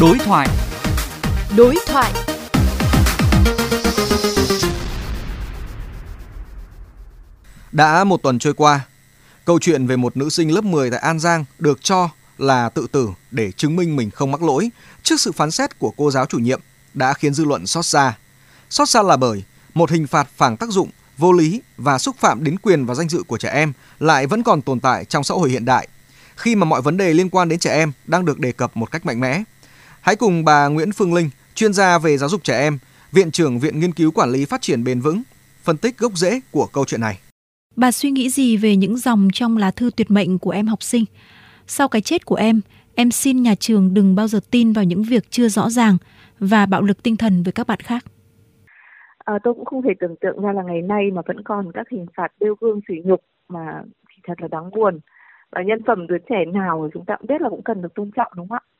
Đối thoại. Đối thoại. Đã một tuần trôi qua, câu chuyện về một nữ sinh lớp 10 tại An Giang được cho là tự tử để chứng minh mình không mắc lỗi trước sự phán xét của cô giáo chủ nhiệm đã khiến dư luận xót xa. Xót xa là bởi một hình phạt phản tác dụng, vô lý và xúc phạm đến quyền và danh dự của trẻ em lại vẫn còn tồn tại trong xã hội hiện đại khi mà mọi vấn đề liên quan đến trẻ em đang được đề cập một cách mạnh mẽ. Hãy cùng bà Nguyễn Phương Linh, chuyên gia về giáo dục trẻ em, Viện trưởng Viện Nghiên cứu Quản lý Phát triển Bền vững, phân tích gốc rễ của câu chuyện này. Bà suy nghĩ gì về những dòng trong lá thư tuyệt mệnh của em học sinh? Sau cái chết của em, em xin nhà trường đừng bao giờ tin vào những việc chưa rõ ràng và bạo lực tinh thần với các bạn khác. À, tôi cũng không thể tưởng tượng ra là ngày nay mà vẫn còn các hình phạt đeo gương sỉ nhục mà thì thật là đáng buồn. Và nhân phẩm đứa trẻ nào chúng ta cũng biết là cũng cần được tôn trọng đúng không ạ?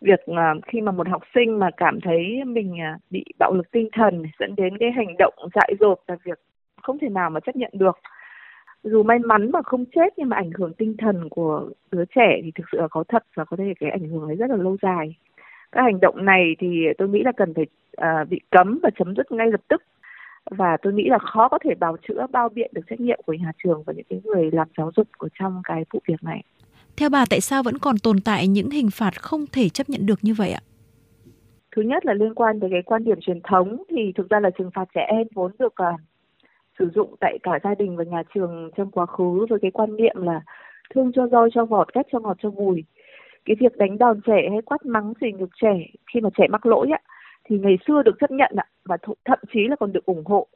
Việc à, khi mà một học sinh mà cảm thấy mình à, bị bạo lực tinh thần dẫn đến cái hành động dại dột là việc không thể nào mà chấp nhận được. Dù may mắn mà không chết nhưng mà ảnh hưởng tinh thần của đứa trẻ thì thực sự là có thật và có thể cái ảnh hưởng ấy rất là lâu dài. Các hành động này thì tôi nghĩ là cần phải uh, bị cấm và chấm dứt ngay lập tức. Và tôi nghĩ là khó có thể bào chữa bao biện được trách nhiệm của nhà trường và những cái người làm giáo dục ở trong cái vụ việc này. Theo bà tại sao vẫn còn tồn tại những hình phạt không thể chấp nhận được như vậy ạ? Thứ nhất là liên quan tới cái quan điểm truyền thống thì thực ra là trừng phạt trẻ em vốn được uh, sử dụng tại cả gia đình và nhà trường trong quá khứ với cái quan niệm là thương cho roi cho vọt ghét cho ngọt cho bùi cái việc đánh đòn trẻ hay quát mắng sỉ nhục trẻ khi mà trẻ mắc lỗi ạ thì ngày xưa được chấp nhận ạ và th- thậm chí là còn được ủng hộ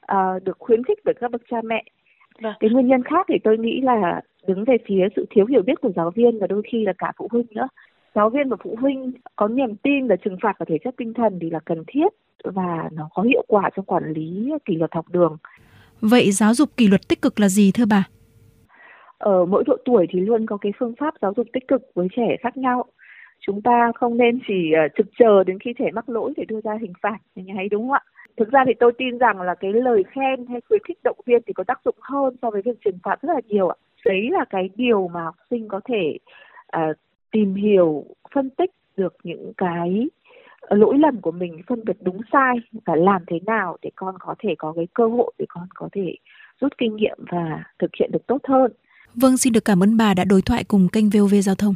à, được khuyến khích bởi các bậc cha mẹ Vâng. Cái nguyên nhân khác thì tôi nghĩ là đứng về phía sự thiếu hiểu biết của giáo viên và đôi khi là cả phụ huynh nữa. Giáo viên và phụ huynh có niềm tin là trừng phạt và thể chất tinh thần thì là cần thiết và nó có hiệu quả trong quản lý kỷ luật học đường. Vậy giáo dục kỷ luật tích cực là gì thưa bà? Ở mỗi độ tuổi thì luôn có cái phương pháp giáo dục tích cực với trẻ khác nhau. Chúng ta không nên chỉ uh, trực chờ đến khi trẻ mắc lỗi để đưa ra hình phạt, mình thấy đúng không ạ? Thực ra thì tôi tin rằng là cái lời khen hay khuyến khích động viên thì có tác dụng hơn so với việc trừng phạt rất là nhiều ạ. Đấy là cái điều mà học sinh có thể uh, tìm hiểu, phân tích được những cái lỗi lầm của mình phân biệt đúng sai và làm thế nào để con có thể có cái cơ hội để con có thể rút kinh nghiệm và thực hiện được tốt hơn. Vâng, xin được cảm ơn bà đã đối thoại cùng kênh VOV Giao thông.